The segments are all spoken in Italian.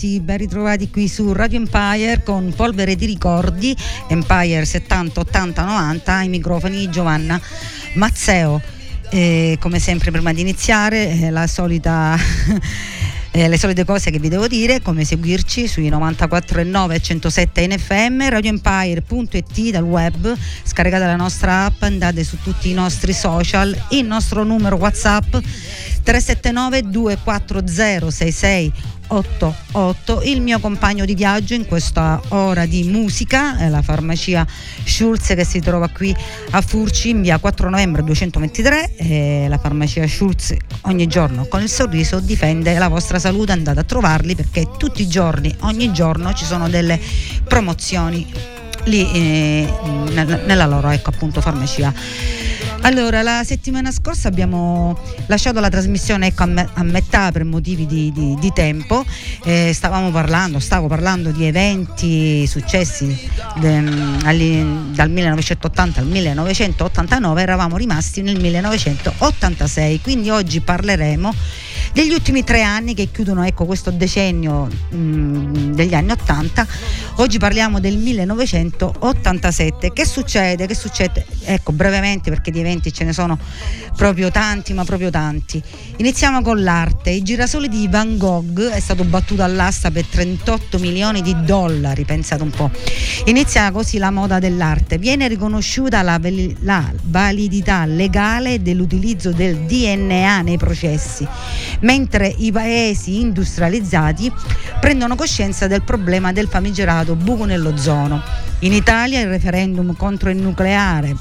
ritrovati, ben ritrovati qui su Radio Empire con Polvere di Ricordi, Empire 70, 80, 90, ai microfoni Giovanna Mazzeo. E come sempre prima di iniziare eh, la solita eh, le solite cose che vi devo dire, come seguirci sui 94.9 e 107 NFM, radioempire.it dal web, scaricate la nostra app, andate su tutti i nostri social, il nostro numero WhatsApp 379 240 66 88 il mio compagno di viaggio in questa ora di musica è la farmacia Schulz che si trova qui a Furci in via 4 novembre 223 e la farmacia Schulz ogni giorno con il sorriso difende la vostra salute. Andate a trovarli perché tutti i giorni ogni giorno ci sono delle promozioni lì eh, nella loro ecco appunto farmacia allora, la settimana scorsa abbiamo lasciato la trasmissione ecco, a, me, a, metà per motivi di, di, di tempo. Eh, stavamo parlando, stavo parlando di eventi successi de, dal 1980 al 1989, eravamo rimasti nel 1986, quindi oggi parleremo degli ultimi tre anni che chiudono ecco, questo decennio mh, mm, degli anni 80. Oggi parliamo del 1987. Che succede? Che succede? Ecco, brevemente perché di eventi ce ne sono proprio tanti, ma proprio tanti. Iniziamo con l'arte. Il girasole di Van Gogh è stato battuto all'asta per 38 milioni di dollari, pensate un po'. Inizia così la moda dell'arte. Viene riconosciuta la, la validità legale dell'utilizzo del DNA nei processi mentre i paesi industrializzati prendono coscienza del problema del famigerato buco nell'ozono. In Italia il referendum contro il nucleare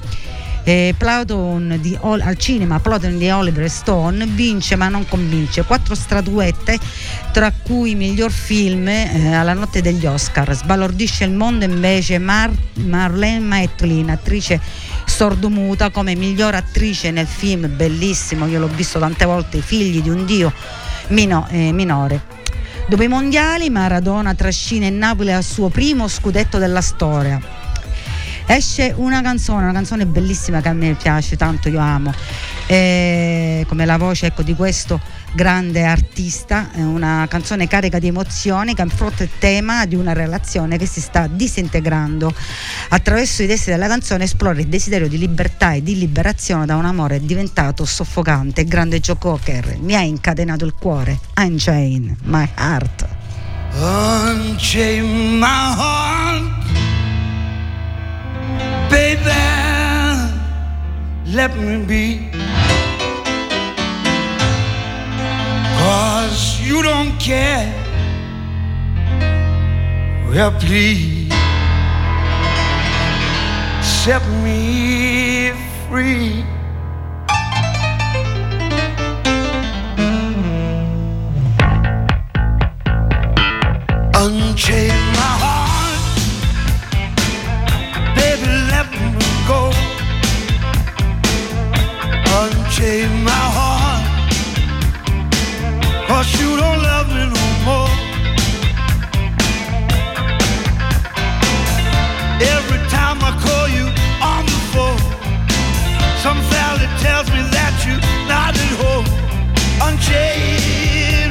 eh, Platon di, al cinema Platon di Oliver Stone vince ma non convince quattro statuette tra cui miglior film eh, alla notte degli Oscar sbalordisce il mondo invece Mar- Marlene Maetlin attrice sordomuta come miglior attrice nel film bellissimo. Io l'ho visto tante volte I figli di un dio mino, eh, minore. Dopo i mondiali Maradona trascina il Napoli al suo primo scudetto della storia. Esce una canzone, una canzone bellissima che a me piace tanto, io amo, e come la voce ecco, di questo grande artista, una canzone carica di emozioni che affronta il tema di una relazione che si sta disintegrando. Attraverso i testi della canzone esplora il desiderio di libertà e di liberazione da un amore diventato soffocante. Grande Joe Cocker mi ha incatenato il cuore. Unchain my heart. Unchain my heart. Baby, let me be. Cause you don't care. Well, please set me free. Unchain my heart. Baby, let me go. Unchain Cause you don't love me no more. Every time I call you on the phone, some fella tells me that you're not at home. Unchain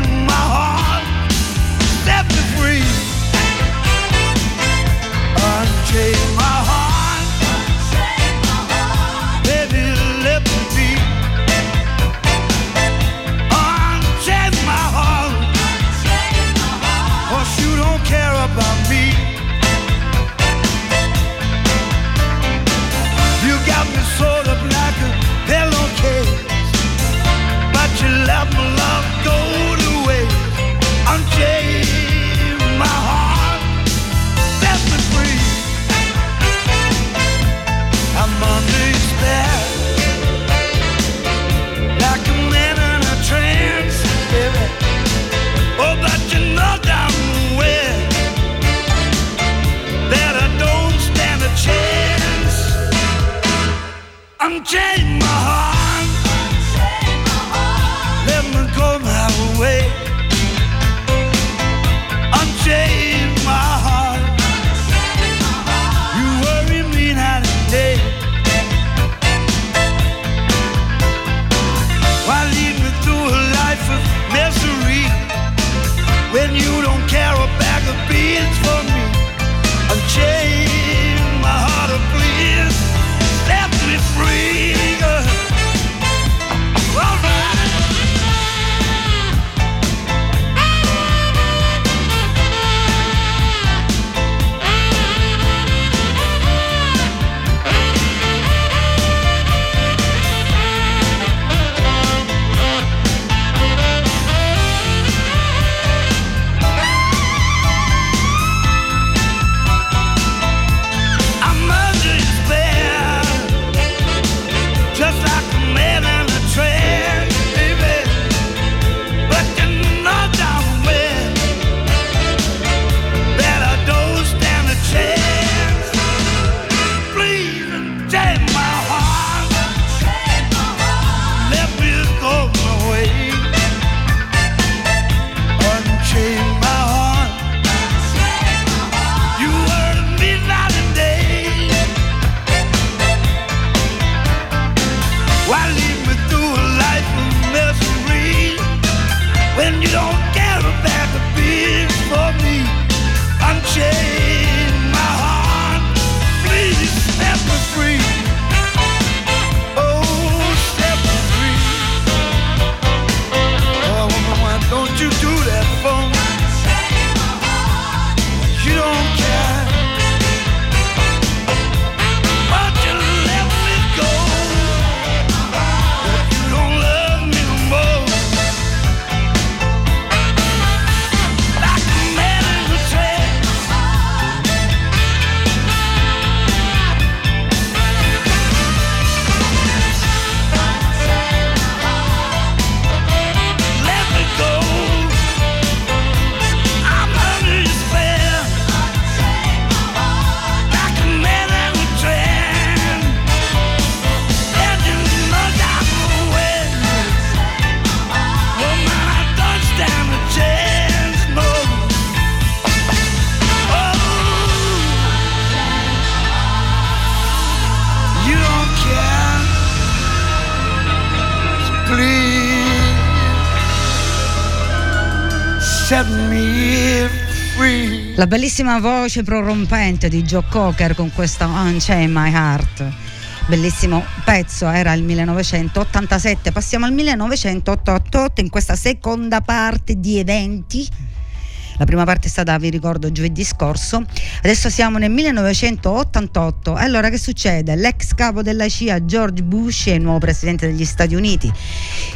bellissima voce prorompente di Joe Cocker con questo Unchain My Heart. Bellissimo pezzo, era il 1987. Passiamo al 1988 in questa seconda parte di eventi la prima parte è stata, vi ricordo, giovedì scorso. Adesso siamo nel 1988. Allora che succede? L'ex capo della CIA George Bush è il nuovo presidente degli Stati Uniti.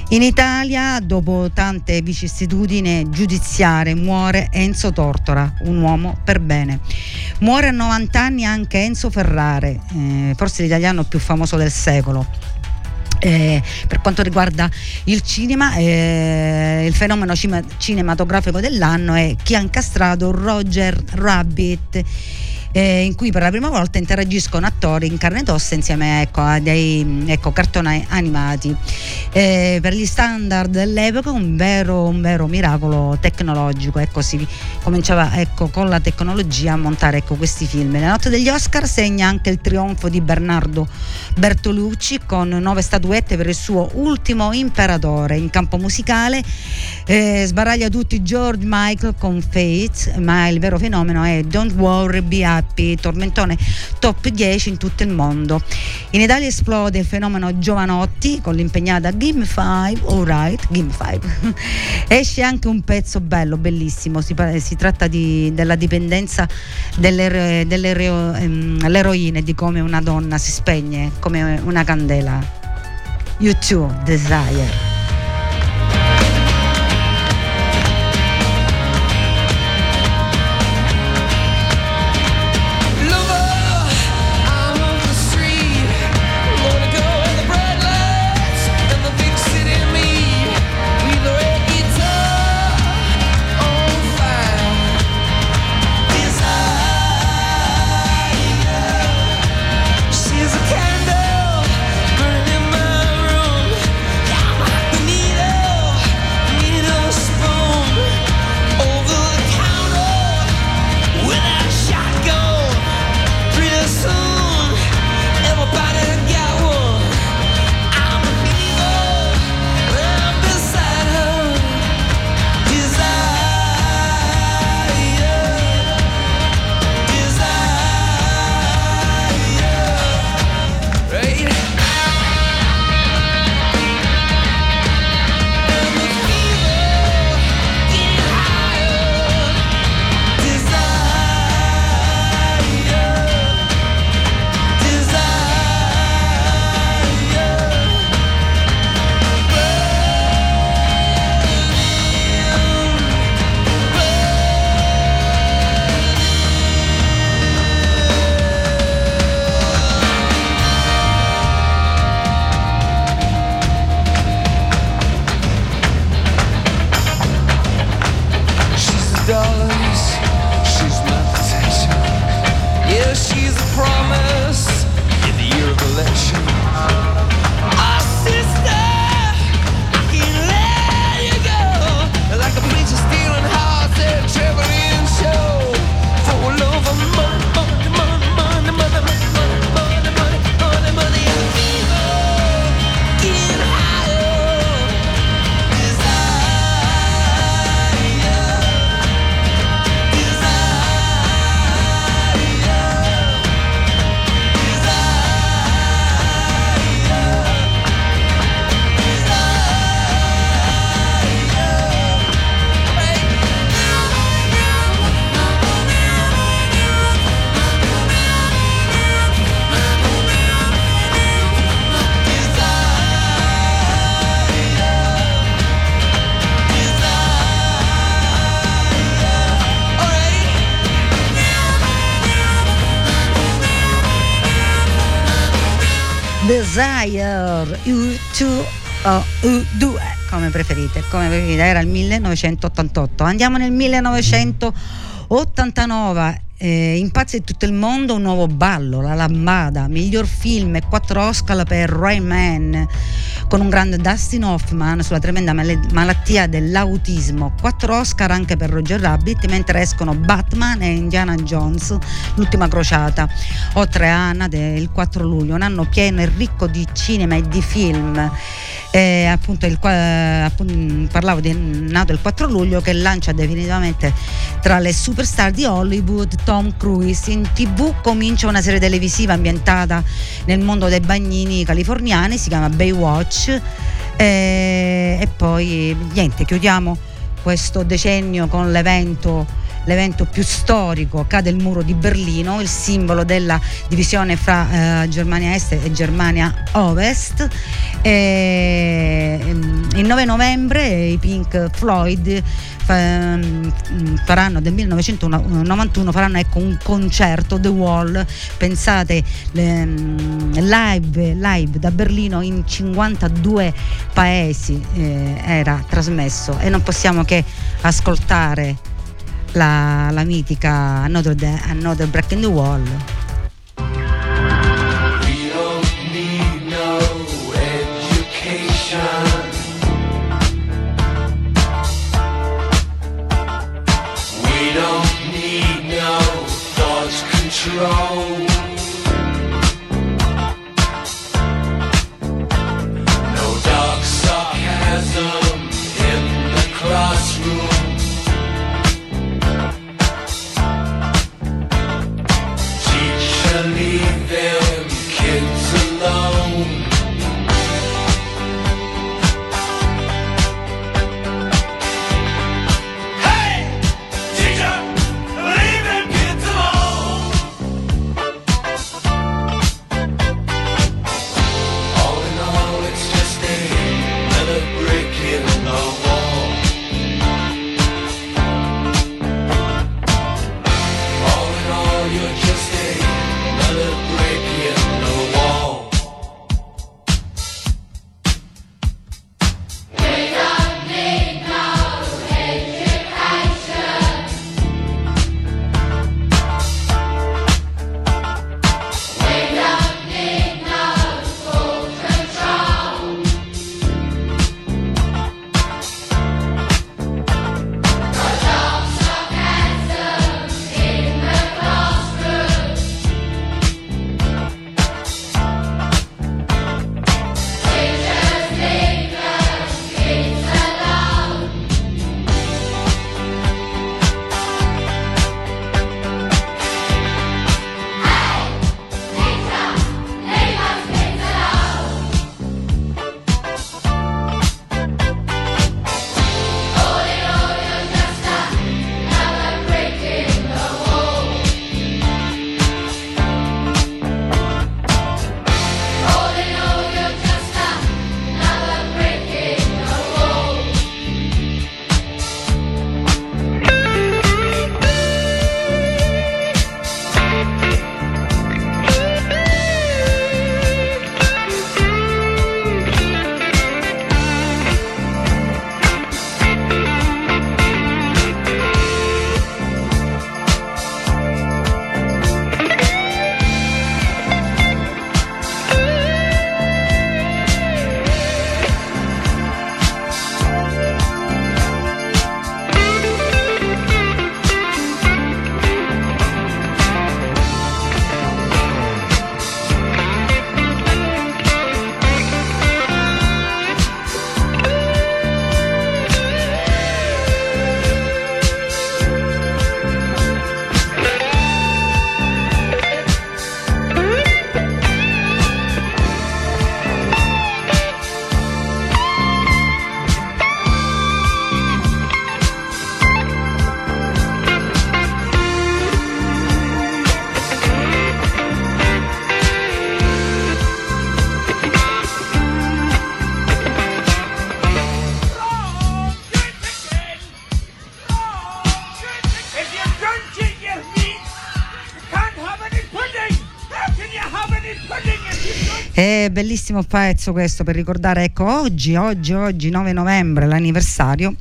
In Italia, dopo tante vicissitudini giudiziarie, muore Enzo Tortora, un uomo per bene. Muore a 90 anni anche Enzo Ferrare, eh, forse l'italiano più famoso del secolo eh, per quanto riguarda il cinema, eh, il fenomeno cinematografico dell'anno è chi ha incastrato Roger Rabbit eh, in cui per la prima volta interagiscono attori in carne ed ossa insieme ecco, a dei ecco, cartoni animati. Eh, per gli standard dell'epoca un vero, un vero miracolo tecnologico, ecco, si cominciava ecco, con la tecnologia a montare ecco, questi film. La notte degli Oscar segna anche il trionfo di Bernardo Bertolucci con nove statuette per il suo ultimo imperatore in campo musicale. Eh, sbaraglia tutti George Michael con Faith, ma il vero fenomeno è Don't Worry Be Happy Tappi, tormentone top 10 in tutto il mondo. In Italia esplode il fenomeno Giovanotti con l'impegnata Game 5, alright, Game 5. Esce anche un pezzo bello, bellissimo, si, si tratta di, della dipendenza delle, delle ehm, di come una donna si spegne come una candela. YouTube Desire. Desire, U2 o U2, come preferite, come preferite, era il 1988. Andiamo nel 1989 eh, impazza in tutto il mondo un nuovo ballo, La Lambada, miglior film e quattro Oscar per Rain Man con un grande Dustin Hoffman sulla tremenda mal- malattia dell'autismo, quattro Oscar anche per Roger Rabbit mentre escono Batman e Indiana Jones, l'ultima crociata, oltre a Anna del 4 luglio, un anno pieno e ricco di cinema e di film. Eh, appunto, il, appunto, parlavo di nato il 4 luglio che lancia definitivamente tra le superstar di Hollywood Tom Cruise. In tv comincia una serie televisiva ambientata nel mondo dei bagnini californiani, si chiama Baywatch eh, e poi niente, chiudiamo questo decennio con l'evento l'evento più storico, cade il muro di Berlino, il simbolo della divisione fra eh, Germania Est e Germania Ovest. E, ehm, il 9 novembre i Pink Floyd ehm, faranno del 1991 faranno ecco, un concerto The Wall pensate ehm, live, live da Berlino in 52 paesi eh, era trasmesso e non possiamo che ascoltare la, la mitica Another, Another Break in the Wall. control. No Bellissimo pezzo questo per ricordare, ecco, oggi, oggi, oggi, 9 novembre, l'anniversario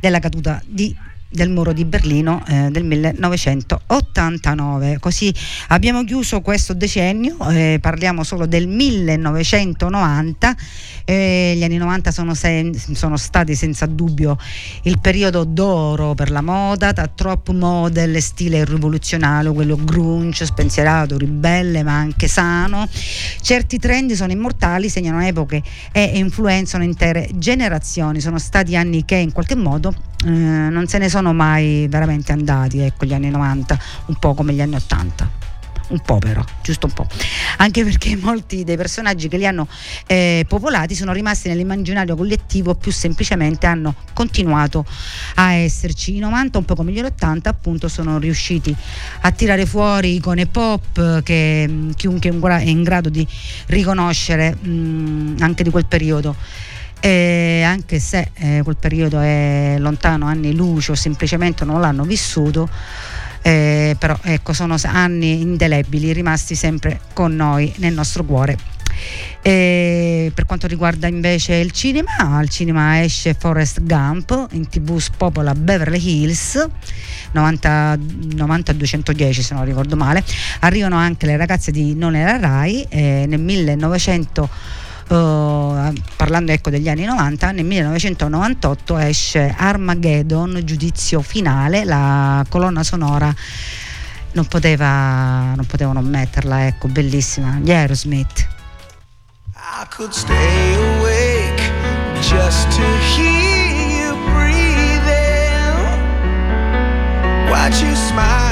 della caduta di del muro di Berlino eh, del 1989. Così abbiamo chiuso questo decennio, eh, parliamo solo del 1990. Eh, gli anni 90 sono, sen- sono, stati senza dubbio il periodo d'oro per la moda, da trop model, stile rivoluzionario, quello grunge, spensierato, ribelle ma anche sano. Certi trend sono immortali, segnano epoche e influenzano intere generazioni. Sono stati anni che in qualche modo eh, non se ne sono mai veramente andati, ecco, gli anni 90, un po' come gli anni 80 un po' però, giusto un po', anche perché molti dei personaggi che li hanno eh, popolati sono rimasti nell'immaginario collettivo, più semplicemente hanno continuato a esserci. I 90, un po' come gli 80, appunto, sono riusciti a tirare fuori icone pop che mh, chiunque è in grado di riconoscere mh, anche di quel periodo. E anche se eh, quel periodo è lontano anni luce o semplicemente non l'hanno vissuto, eh, però ecco, sono anni indelebili rimasti sempre con noi nel nostro cuore. E per quanto riguarda invece il cinema, al cinema esce Forest Gump, in tv spopola Beverly Hills 90, 90 210 se non ricordo male. Arrivano anche le ragazze di Non era Rai eh, nel 1900 Uh, parlando ecco degli anni 90, nel 1998 esce Armageddon, giudizio finale, la colonna sonora non poteva non potevano metterla, ecco, bellissima, gli Aerosmith. I could stay awake just to hear you breathing. Watch you smile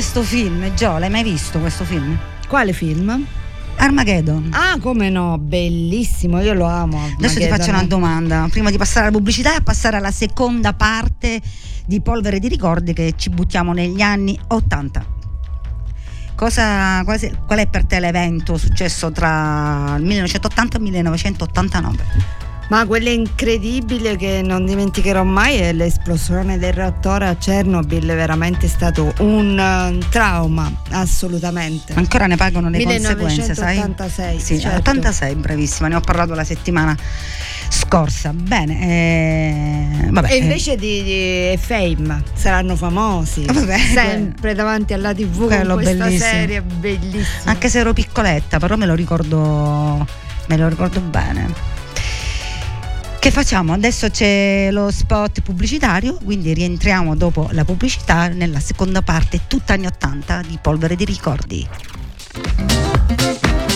questo film, Gio? L'hai mai visto questo film? Quale film? Armageddon. Ah, come no, bellissimo, io lo amo. Adesso ti faccio una domanda, prima di passare alla pubblicità e passare alla seconda parte di Polvere di ricordi che ci buttiamo negli anni 80. Cosa, qual è per te l'evento successo tra il 1980 e il 1989? Ma quello incredibile che non dimenticherò mai è l'esplosione del reattore a Chernobyl, veramente stato un uh, trauma, assolutamente. Ancora ne pagano le 1986, conseguenze, sai? Sì, certo. 86, bravissima, ne ho parlato la settimana scorsa. Bene, eh, vabbè, e invece di, di, Fame saranno famosi vabbè, sempre davanti alla TV quello con questa bellissimo. serie bellissima. Anche se ero piccoletta, però me lo ricordo, me lo ricordo bene. Che facciamo? Adesso c'è lo spot pubblicitario, quindi rientriamo dopo la pubblicità nella seconda parte, tutta anni 80 di Polvere di Ricordi.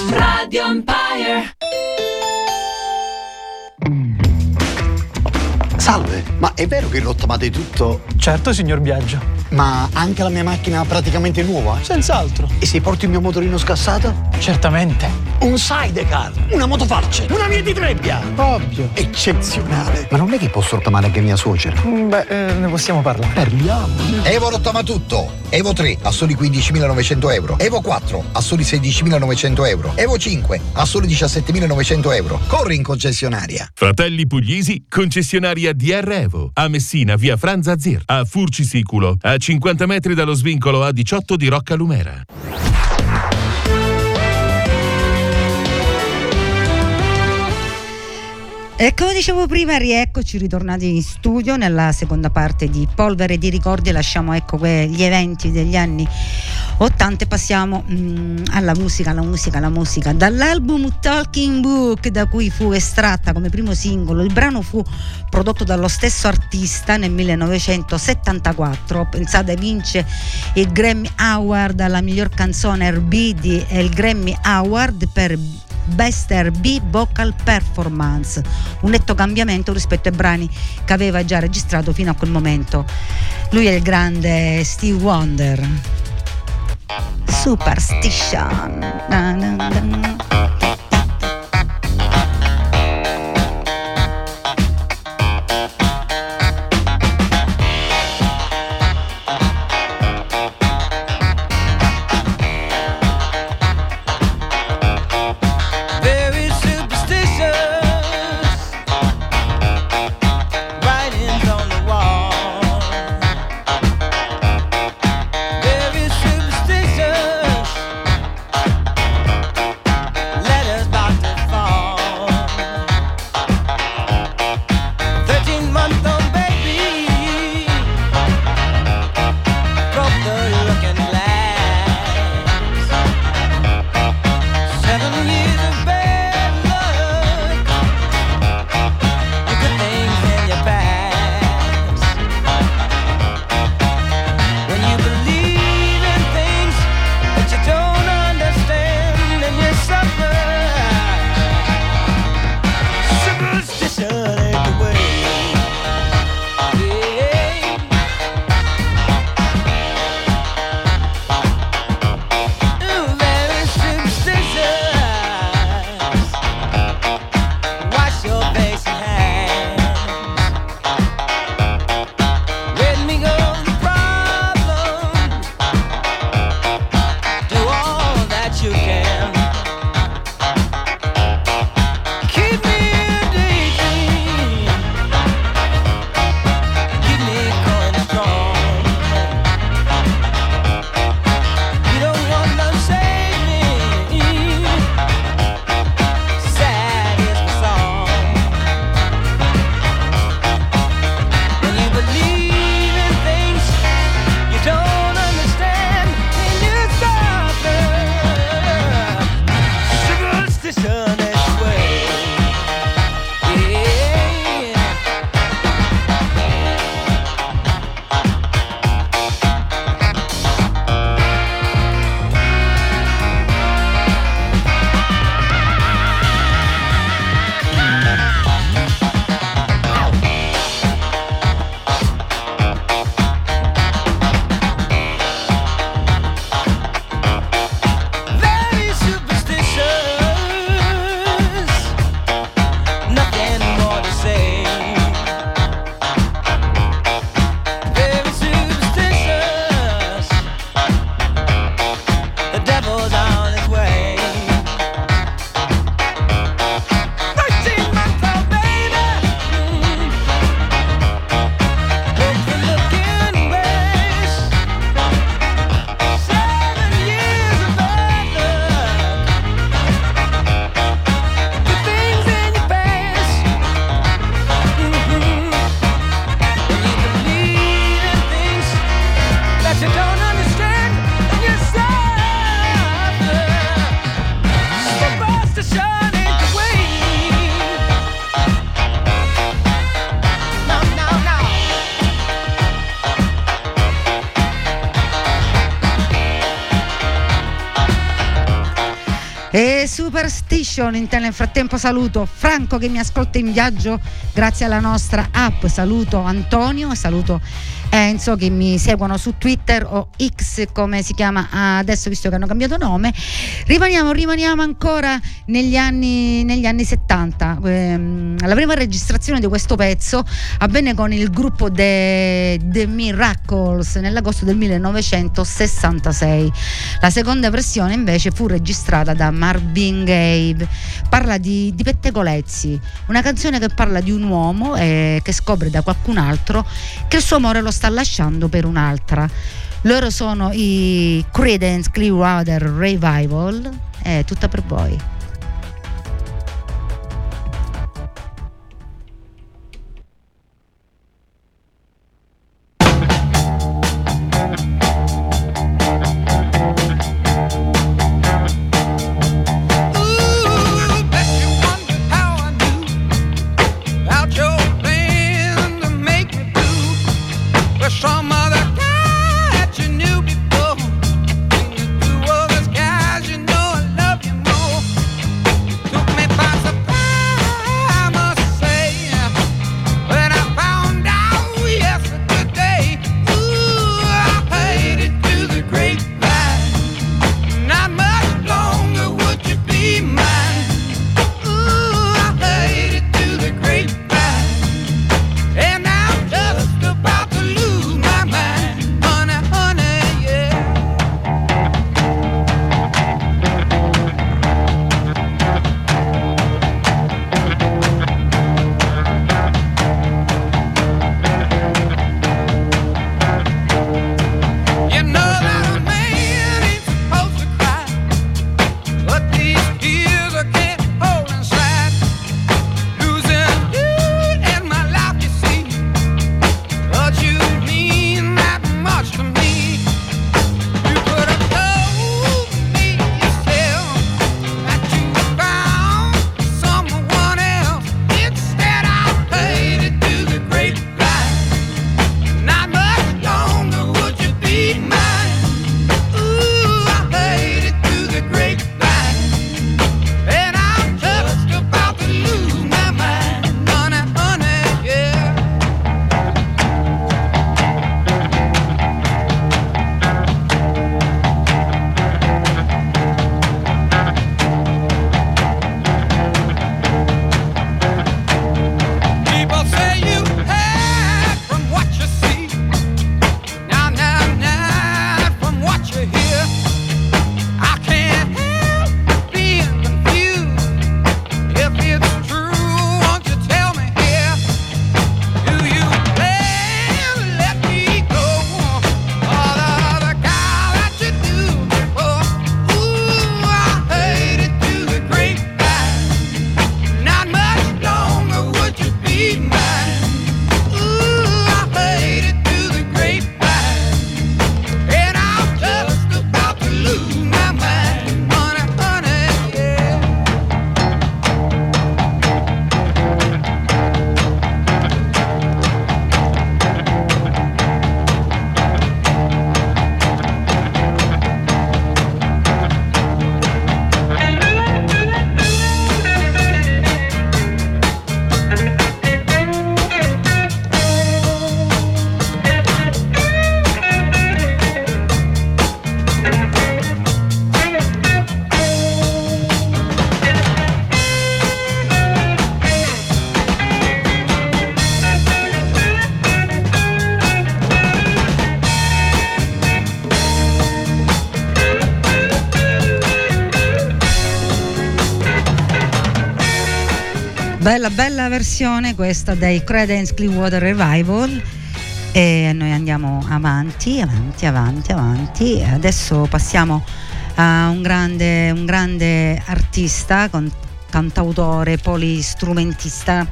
Radio Empire. Salve, ma è vero che rottamate tutto? Certo, signor Biagio. Ma anche la mia macchina praticamente nuova? Senz'altro. E se porto il mio motorino scassato? Certamente. Un sidecar, una motofalce, una via di trebbia. Ovvio. Eccezionale. Ma non è che posso rottamare anche mia suocera? Beh, eh, ne possiamo parlare. Parliamo. Evo rottama tutto. Evo 3 a soli 15.900 euro. Evo 4 a soli 16.900 euro. Evo 5 a soli 17.900 euro. Corri in concessionaria. Fratelli Pugliesi, concessionaria DR Evo. A Messina, via Franza Zir. A Furci Siculo, a 50 metri dallo svincolo A18 di Rocca Lumera. E come dicevo prima, rieccoci ritornati in studio nella seconda parte di Polvere di Ricordi. Lasciamo ecco gli eventi degli anni 80 e passiamo mm, alla musica, alla musica, alla musica. Dall'album Talking Book, da cui fu estratta come primo singolo, il brano fu prodotto dallo stesso artista nel 1974. Pensate, vince il Grammy Award alla miglior canzone RB e il Grammy Award per Best R&B Vocal Performance, un netto cambiamento rispetto ai brani che aveva già registrato fino a quel momento. Lui è il grande Steve Wonder. Superstition. Na, na, na. Superstition, nel frattempo saluto Franco che mi ascolta in viaggio. Grazie alla nostra app, saluto Antonio saluto Enzo che mi seguono su Twitter o X come si chiama adesso visto che hanno cambiato nome. Rimaniamo, rimaniamo ancora negli anni, negli anni 70. Ehm, la prima registrazione di questo pezzo avvenne con il gruppo The, The Miracles nell'agosto del 1966. La seconda versione invece fu registrata da Marvin Gaye. Parla di, di pettegolezzi, una canzone che parla di un uomo eh, che scopre da qualcun altro che il suo amore lo sta sta lasciando per un'altra. Loro sono i Credence Clearwater Revival. È tutta per voi. Bella, bella versione questa dei Credence Clearwater Revival e noi andiamo avanti, avanti, avanti, avanti. Adesso passiamo a un grande, un grande artista, cantautore, polistrumentista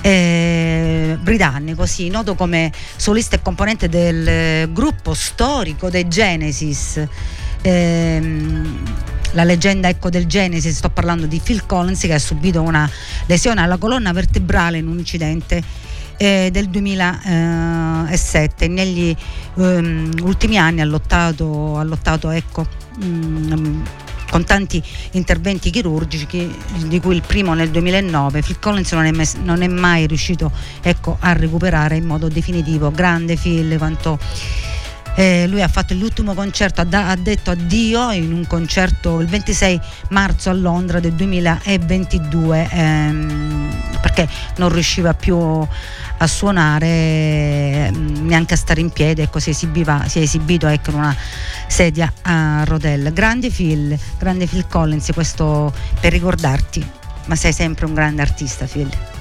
eh, britannico, sì, noto come solista e componente del gruppo storico dei Genesis. Eh, la leggenda ecco, del Genesi, sto parlando di Phil Collins che ha subito una lesione alla colonna vertebrale in un incidente eh, del 2007. Negli um, ultimi anni ha lottato, ha lottato ecco, um, con tanti interventi chirurgici, di cui il primo nel 2009. Phil Collins non è, mai, non è mai riuscito ecco, a recuperare in modo definitivo. Grande Phil, quanto eh, lui ha fatto l'ultimo concerto, ha, detto addio in un concerto il 26 marzo a Londra del 2022 ehm, perché non riusciva più a suonare ehm, neanche a stare in piedi ecco si, esibiva, si è esibito ecco, in una sedia a rotelle. Grande Phil grande Phil Collins questo per ricordarti ma sei sempre un grande artista Phil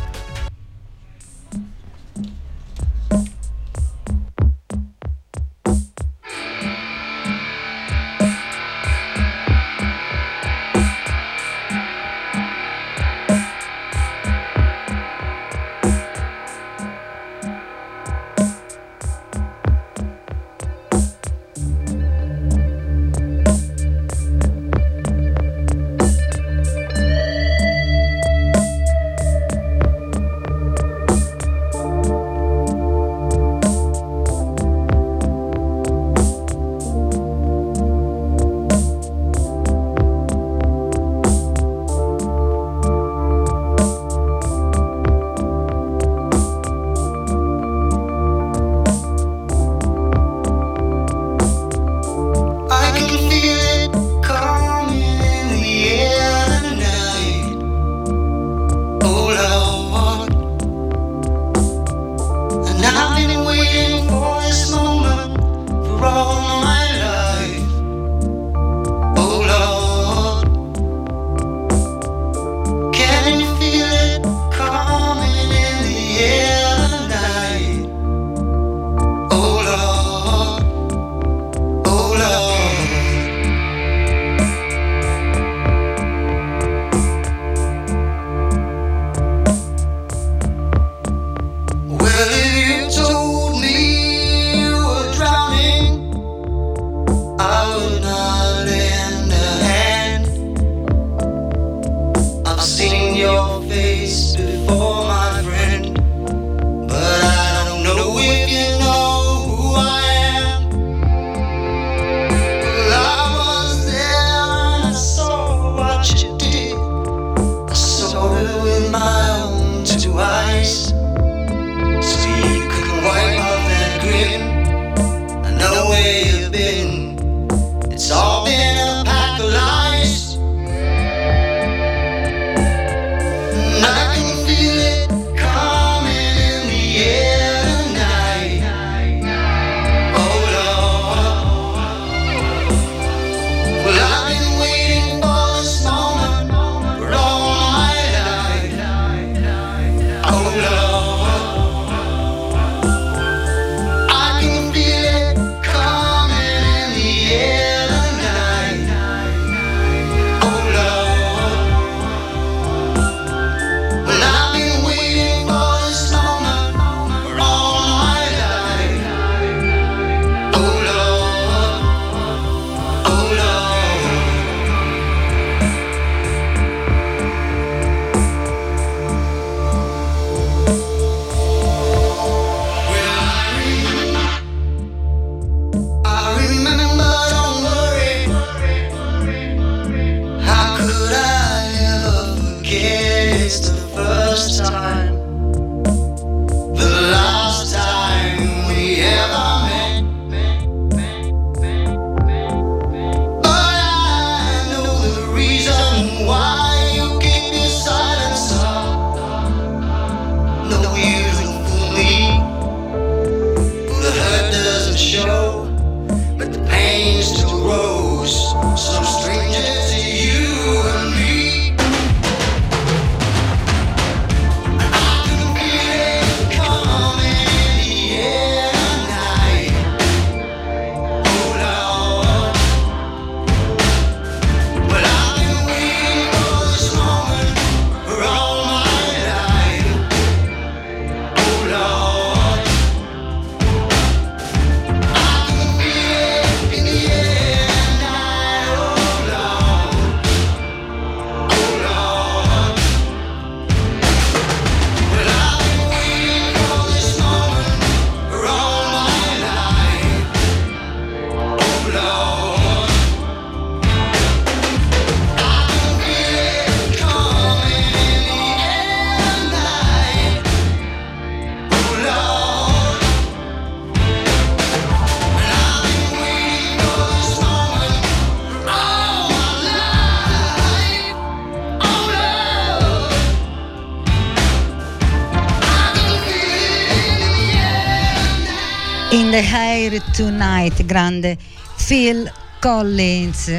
Tonight, grande Phil Collins.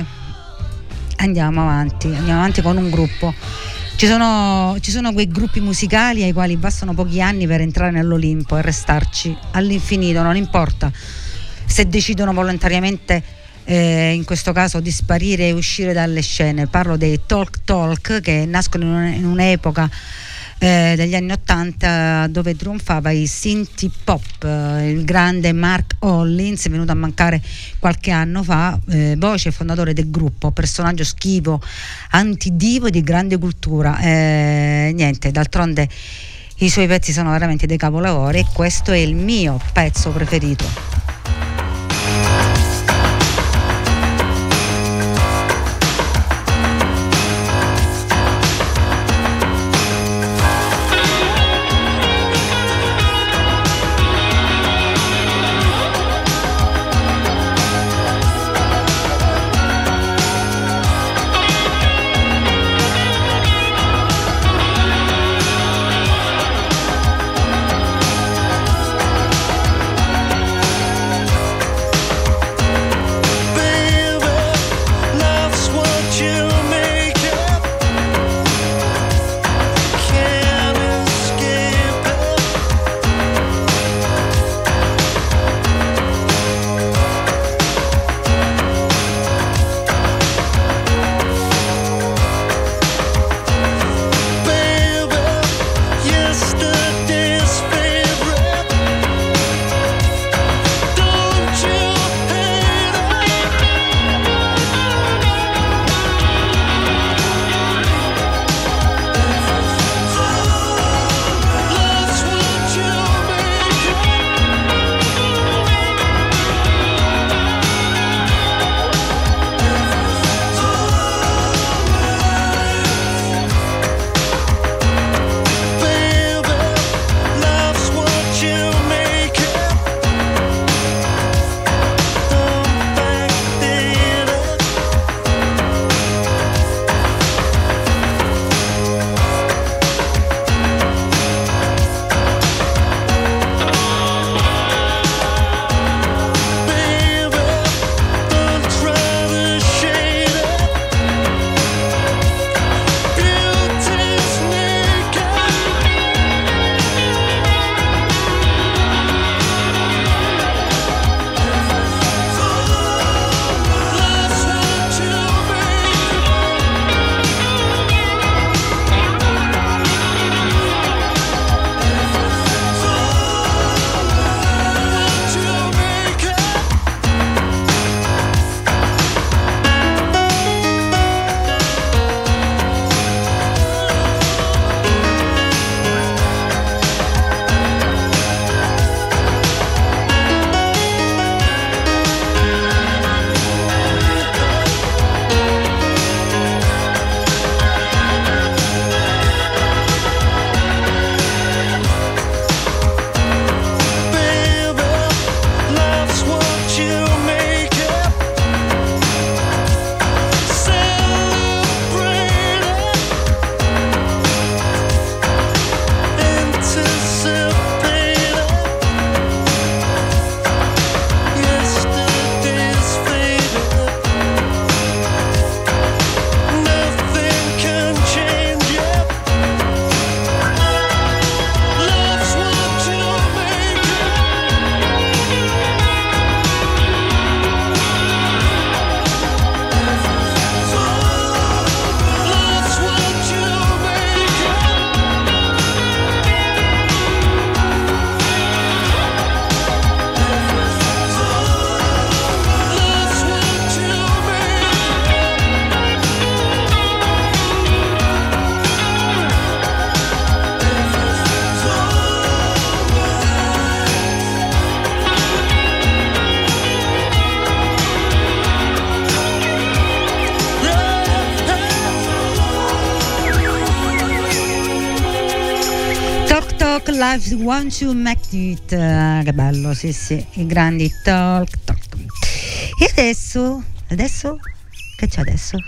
Andiamo avanti, andiamo avanti con un gruppo. Ci sono, ci sono quei gruppi musicali ai quali bastano pochi anni per entrare nell'Olimpo e restarci all'infinito, non importa se decidono volontariamente eh, in questo caso di sparire e uscire dalle scene. Parlo dei Talk Talk che nascono in un'epoca eh, degli anni 80 dove trionfava il synth pop eh, il grande Mark Hollins venuto a mancare qualche anno fa eh, voce fondatore del gruppo personaggio schivo antidivo di grande cultura. Eh, niente d'altronde i suoi pezzi sono veramente dei capolavori e questo è il mio pezzo preferito Life Want to Make It. Uh, che bello, sì, sì, i grandi talk talk. E adesso, adesso, che c'è adesso?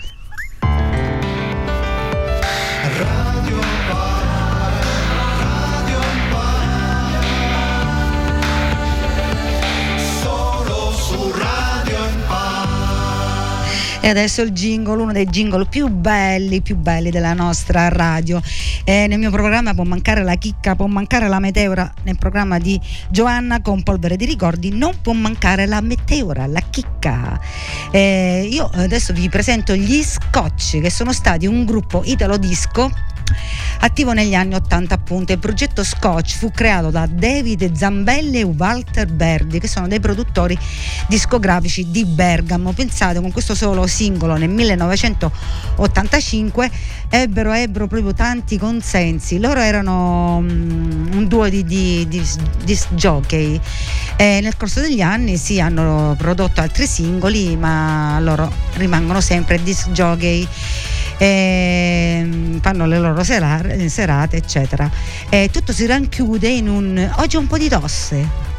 E adesso il jingle, uno dei jingle più belli, più belli della nostra radio. E nel mio programma può mancare la chicca, può mancare la meteora. Nel programma di Giovanna con polvere di ricordi non può mancare la meteora, la chicca. E io adesso vi presento gli Scotch, che sono stati un gruppo italo disco attivo negli anni 80 appunto. Il progetto Scotch fu creato da David Zambelli e Walter Berdi, che sono dei produttori discografici di Bergamo. Pensate, con questo solo singolo nel 1985 ebbero, ebbero proprio tanti consensi. Loro erano um, un duo di, di, di, di jockey e nel corso degli anni sì, hanno prodotto altri singoli, ma loro rimangono sempre disc jockey e fanno le loro serate, serate eccetera. E tutto si ranchiude in un oggi un po' di tosse.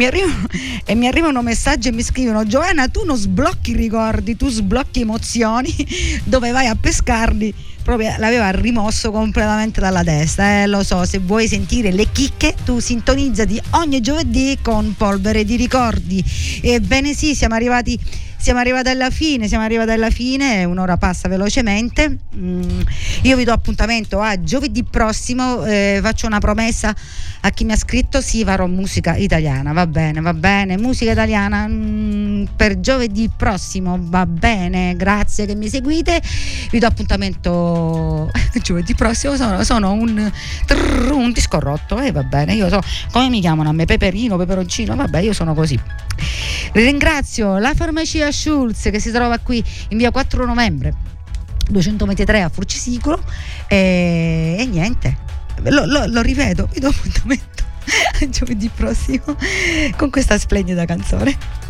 Mi, arrivano, e mi arrivano messaggi e mi scrivono Giovanna tu non sblocchi ricordi, tu sblocchi emozioni dove vai a pescarli proprio l'aveva rimosso completamente dalla testa. Eh, lo so, se vuoi sentire le chicche, tu sintonizzati ogni giovedì con polvere di ricordi. Ebbene sì, siamo arrivati siamo arrivati alla fine, siamo arrivati alla fine, un'ora passa velocemente. Mm, io vi do appuntamento a giovedì prossimo, eh, faccio una promessa a chi mi ha scritto, sì farò musica italiana, va bene, va bene, musica italiana mm, per giovedì prossimo, va bene, grazie che mi seguite, vi do appuntamento giovedì prossimo, sono, sono un, trrr, un disco rotto, e eh, va bene, io so come mi chiamano a me, peperino, peperoncino, vabbè io sono così. Ringrazio la farmacia Schulz che si trova qui in via 4 novembre 223 a Furcisicolo e, e niente, lo, lo, lo, rivedo, vi do appuntamento giovedì prossimo con questa splendida canzone.